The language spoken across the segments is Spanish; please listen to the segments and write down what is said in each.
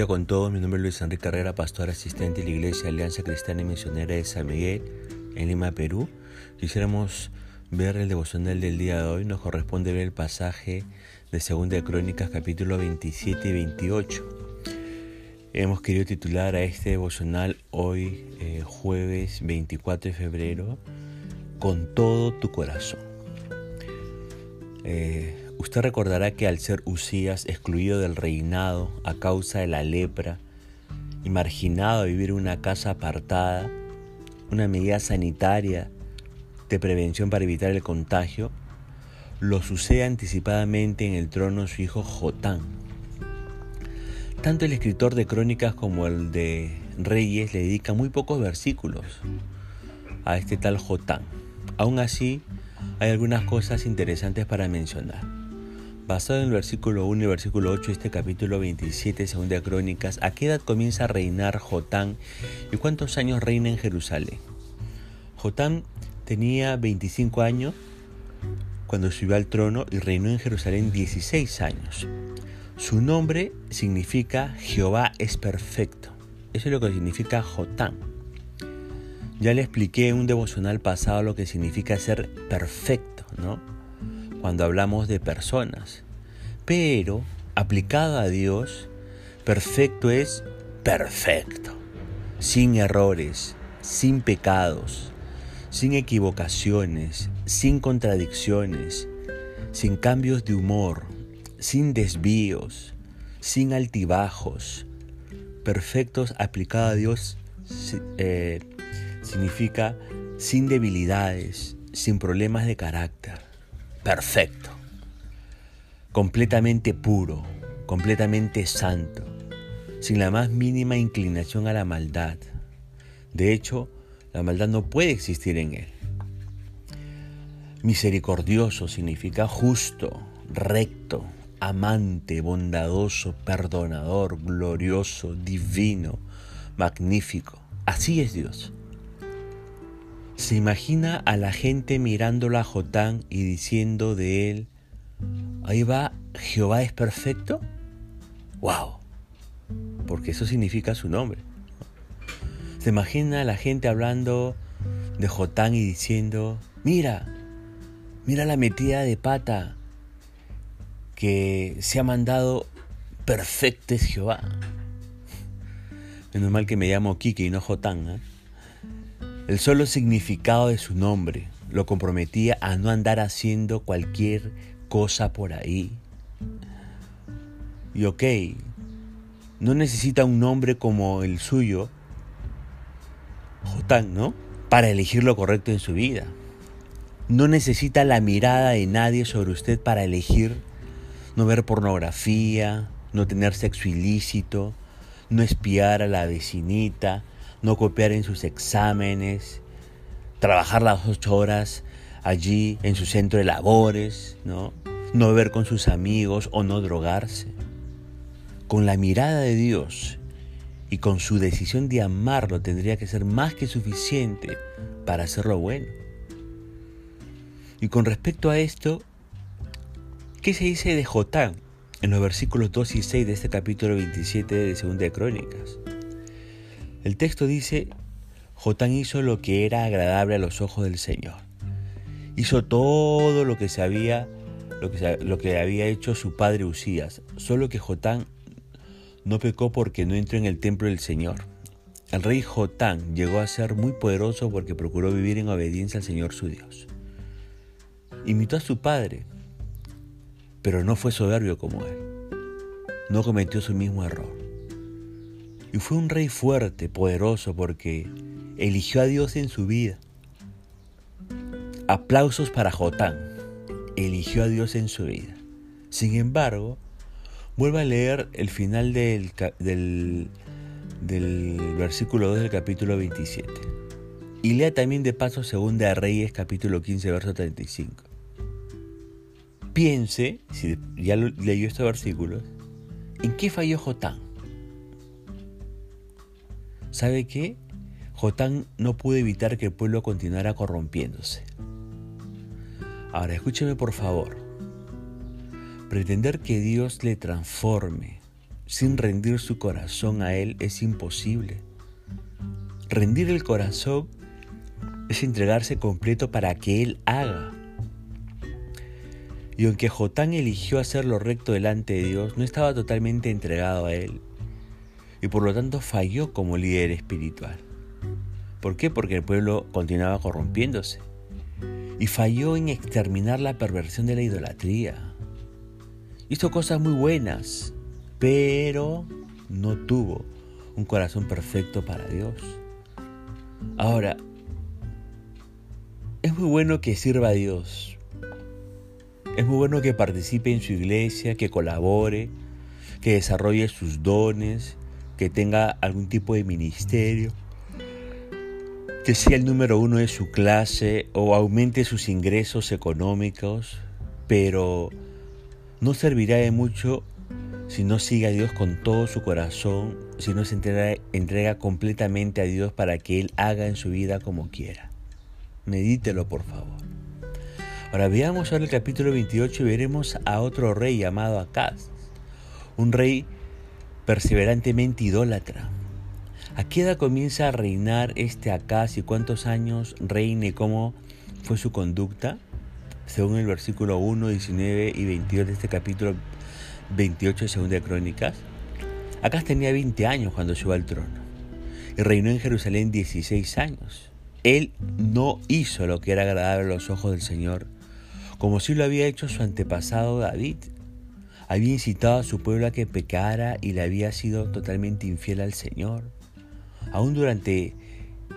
día con todos. Mi nombre es Luis Enrique Carrera, pastor asistente de la Iglesia Alianza Cristiana y Misionera de San Miguel, en Lima, Perú. Quisiéramos ver el devocional del día de hoy. Nos corresponde ver el pasaje de Segunda de Crónicas, capítulo 27 y 28. Hemos querido titular a este devocional hoy, eh, jueves 24 de febrero, con todo tu corazón. Eh, usted recordará que al ser Usías excluido del reinado a causa de la lepra y marginado a vivir en una casa apartada, una medida sanitaria de prevención para evitar el contagio, lo sucede anticipadamente en el trono su hijo Jotán. Tanto el escritor de crónicas como el de reyes le dedican muy pocos versículos a este tal Jotán. Aún así, hay algunas cosas interesantes para mencionar. Basado en el versículo 1 y versículo 8 de este capítulo 27 segunda Crónicas, ¿a qué edad comienza a reinar Jotán y cuántos años reina en Jerusalén? Jotán tenía 25 años cuando subió al trono y reinó en Jerusalén 16 años. Su nombre significa Jehová es perfecto. Eso es lo que significa Jotán. Ya le expliqué en un devocional pasado lo que significa ser perfecto, ¿no? Cuando hablamos de personas. Pero, aplicado a Dios, perfecto es perfecto. Sin errores, sin pecados, sin equivocaciones, sin contradicciones, sin cambios de humor, sin desvíos, sin altibajos. Perfectos aplicado a Dios eh, significa sin debilidades, sin problemas de carácter, perfecto, completamente puro, completamente santo, sin la más mínima inclinación a la maldad. De hecho, la maldad no puede existir en él. Misericordioso significa justo, recto, amante, bondadoso, perdonador, glorioso, divino, magnífico. Así es Dios. ¿Se imagina a la gente mirándolo a Jotán y diciendo de él, ahí va, Jehová es perfecto? ¡Wow! Porque eso significa su nombre. ¿Se imagina a la gente hablando de Jotán y diciendo, mira, mira la metida de pata que se ha mandado perfecto es Jehová? Menos mal que me llamo Kiki y no Jotán. ¿eh? El solo significado de su nombre lo comprometía a no andar haciendo cualquier cosa por ahí. Y ok, no necesita un nombre como el suyo, Jotán, ¿no? Para elegir lo correcto en su vida. No necesita la mirada de nadie sobre usted para elegir no ver pornografía, no tener sexo ilícito, no espiar a la vecinita, no copiar en sus exámenes, trabajar las ocho horas allí en su centro de labores, ¿no? no beber con sus amigos o no drogarse. Con la mirada de Dios y con su decisión de amarlo tendría que ser más que suficiente para hacerlo bueno. Y con respecto a esto, ¿qué se dice de Jotán en los versículos 2 y 6 de este capítulo 27 de Segunda de Crónicas? El texto dice, Jotán hizo lo que era agradable a los ojos del Señor. Hizo todo lo que se había lo que, había hecho su padre Usías, solo que Jotán no pecó porque no entró en el templo del Señor. El rey Jotán llegó a ser muy poderoso porque procuró vivir en obediencia al Señor su Dios. Imitó a su padre, pero no fue soberbio como él. No cometió su mismo error. Y fue un rey fuerte, poderoso, porque eligió a Dios en su vida. Aplausos para Jotán. Eligió a Dios en su vida. Sin embargo, vuelva a leer el final del, del, del versículo 2 del capítulo 27. Y lea también de paso Segunda de Reyes capítulo 15 verso 35. Piense, si ya leyó estos versículos, ¿en qué falló Jotán? ¿Sabe qué? Jotán no pudo evitar que el pueblo continuara corrompiéndose. Ahora escúcheme por favor. Pretender que Dios le transforme sin rendir su corazón a Él es imposible. Rendir el corazón es entregarse completo para que Él haga. Y aunque Jotán eligió hacer lo recto delante de Dios, no estaba totalmente entregado a Él. Y por lo tanto falló como líder espiritual. ¿Por qué? Porque el pueblo continuaba corrompiéndose. Y falló en exterminar la perversión de la idolatría. Hizo cosas muy buenas, pero no tuvo un corazón perfecto para Dios. Ahora, es muy bueno que sirva a Dios, es muy bueno que participe en su iglesia, que colabore, que desarrolle sus dones, que tenga algún tipo de ministerio, que sea el número uno de su clase o aumente sus ingresos económicos, pero no servirá de mucho si no sigue a Dios con todo su corazón, si no se entrega, completamente a Dios para que Él haga en su vida como quiera. Medítelo, por favor. Ahora veamos ahora el capítulo 28 y veremos a otro rey llamado Acaz, un rey perseverantemente idólatra. ¿A qué edad comienza a reinar este Acaz y cuántos años reine cómo fue su conducta? Según el versículo 1, 19 y 22 de este capítulo 28 de Segunda de Crónicas. Acaz tenía 20 años cuando llegó al trono y reinó en Jerusalén 16 años. Él no hizo lo que era agradable a los ojos del Señor, como si lo había hecho su antepasado David. Había incitado a su pueblo a que pecara y le había sido totalmente infiel al Señor. Aún durante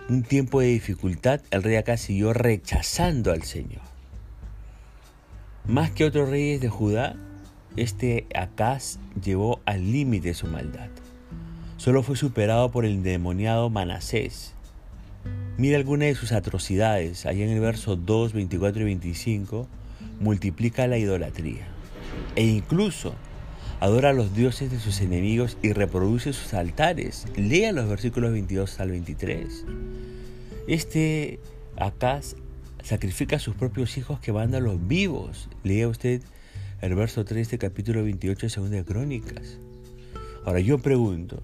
un tiempo de dificultad, el rey acá siguió rechazando al Señor. Más que otros reyes de Judá, este Acaz llevó al límite su maldad. Solo fue superado por el endemoniado Manasés. Mira algunas de sus atrocidades. Allá en el verso 2, 24 y 25 multiplica la idolatría e incluso adora a los dioses de sus enemigos y reproduce sus altares. Lea los versículos 22 al 23. Este Acaz sacrifica a sus propios hijos que van a los vivos. Lea usted el verso 3 de capítulo 28 de Segunda de Crónicas. Ahora yo pregunto,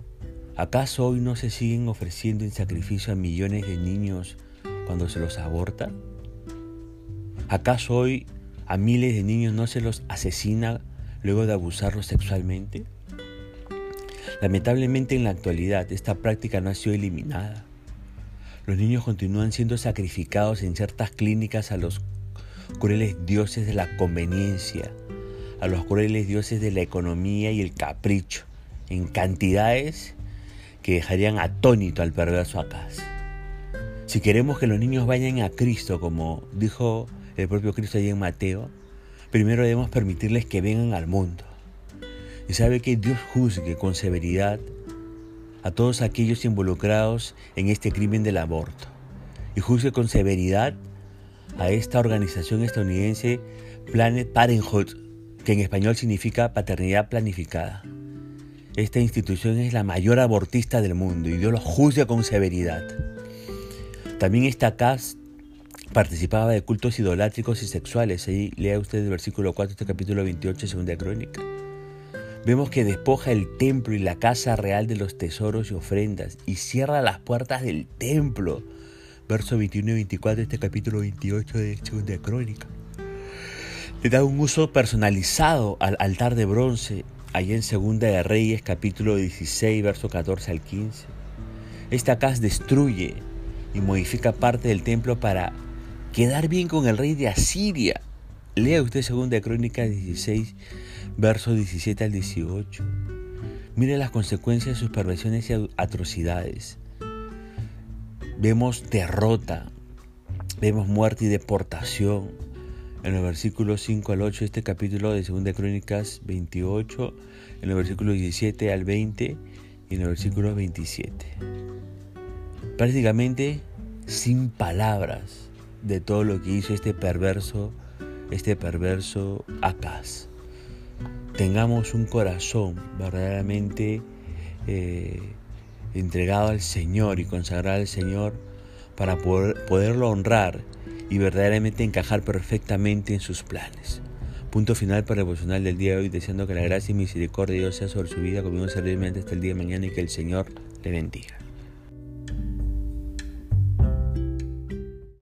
¿acaso hoy no se siguen ofreciendo en sacrificio a millones de niños cuando se los aborta? ¿Acaso hoy a miles de niños no se los asesina luego de abusarlos sexualmente? Lamentablemente en la actualidad esta práctica no ha sido eliminada. Los niños continúan siendo sacrificados en ciertas clínicas a los crueles dioses de la conveniencia, a los crueles dioses de la economía y el capricho, en cantidades que dejarían atónito al perverso Acaz. Si queremos que los niños vayan a Cristo, como dijo el propio Cristo allí en Mateo, primero debemos permitirles que vengan al mundo. Y sabe que Dios juzgue con severidad a todos aquellos involucrados en este crimen del aborto. Y juzgue con severidad a esta organización estadounidense Planet Parenthood, que en español significa paternidad planificada. Esta institución es la mayor abortista del mundo y Dios lo juzga con severidad. También esta CAS participaba de cultos idolátricos y sexuales. Ahí lea usted el versículo 4 de este capítulo 28 de Segunda Crónica. Vemos que despoja el templo y la casa real de los tesoros y ofrendas y cierra las puertas del templo. Verso 21 y 24 de este capítulo 28 de Segunda Crónica. Le da un uso personalizado al altar de bronce, allá en Segunda de Reyes, capítulo 16, verso 14 al 15. Esta casa destruye y modifica parte del templo para quedar bien con el rey de Asiria. Lea usted segunda crónica 16, versos 17 al 18. Mire las consecuencias de sus perversiones y atrocidades. Vemos derrota, vemos muerte y deportación. En los versículos 5 al 8 de este capítulo de Segunda Crónicas 28, en los versículos 17 al 20 y en los versículos 27. Prácticamente sin palabras de todo lo que hizo este perverso, este perverso Acaz. Tengamos un corazón verdaderamente eh, entregado al Señor y consagrado al Señor para poder, poderlo honrar y verdaderamente encajar perfectamente en sus planes. Punto final para el devocional del día de hoy, deseando que la gracia y misericordia de Dios sea sobre su vida, conmigo servilmente hasta el día de mañana y que el Señor le bendiga.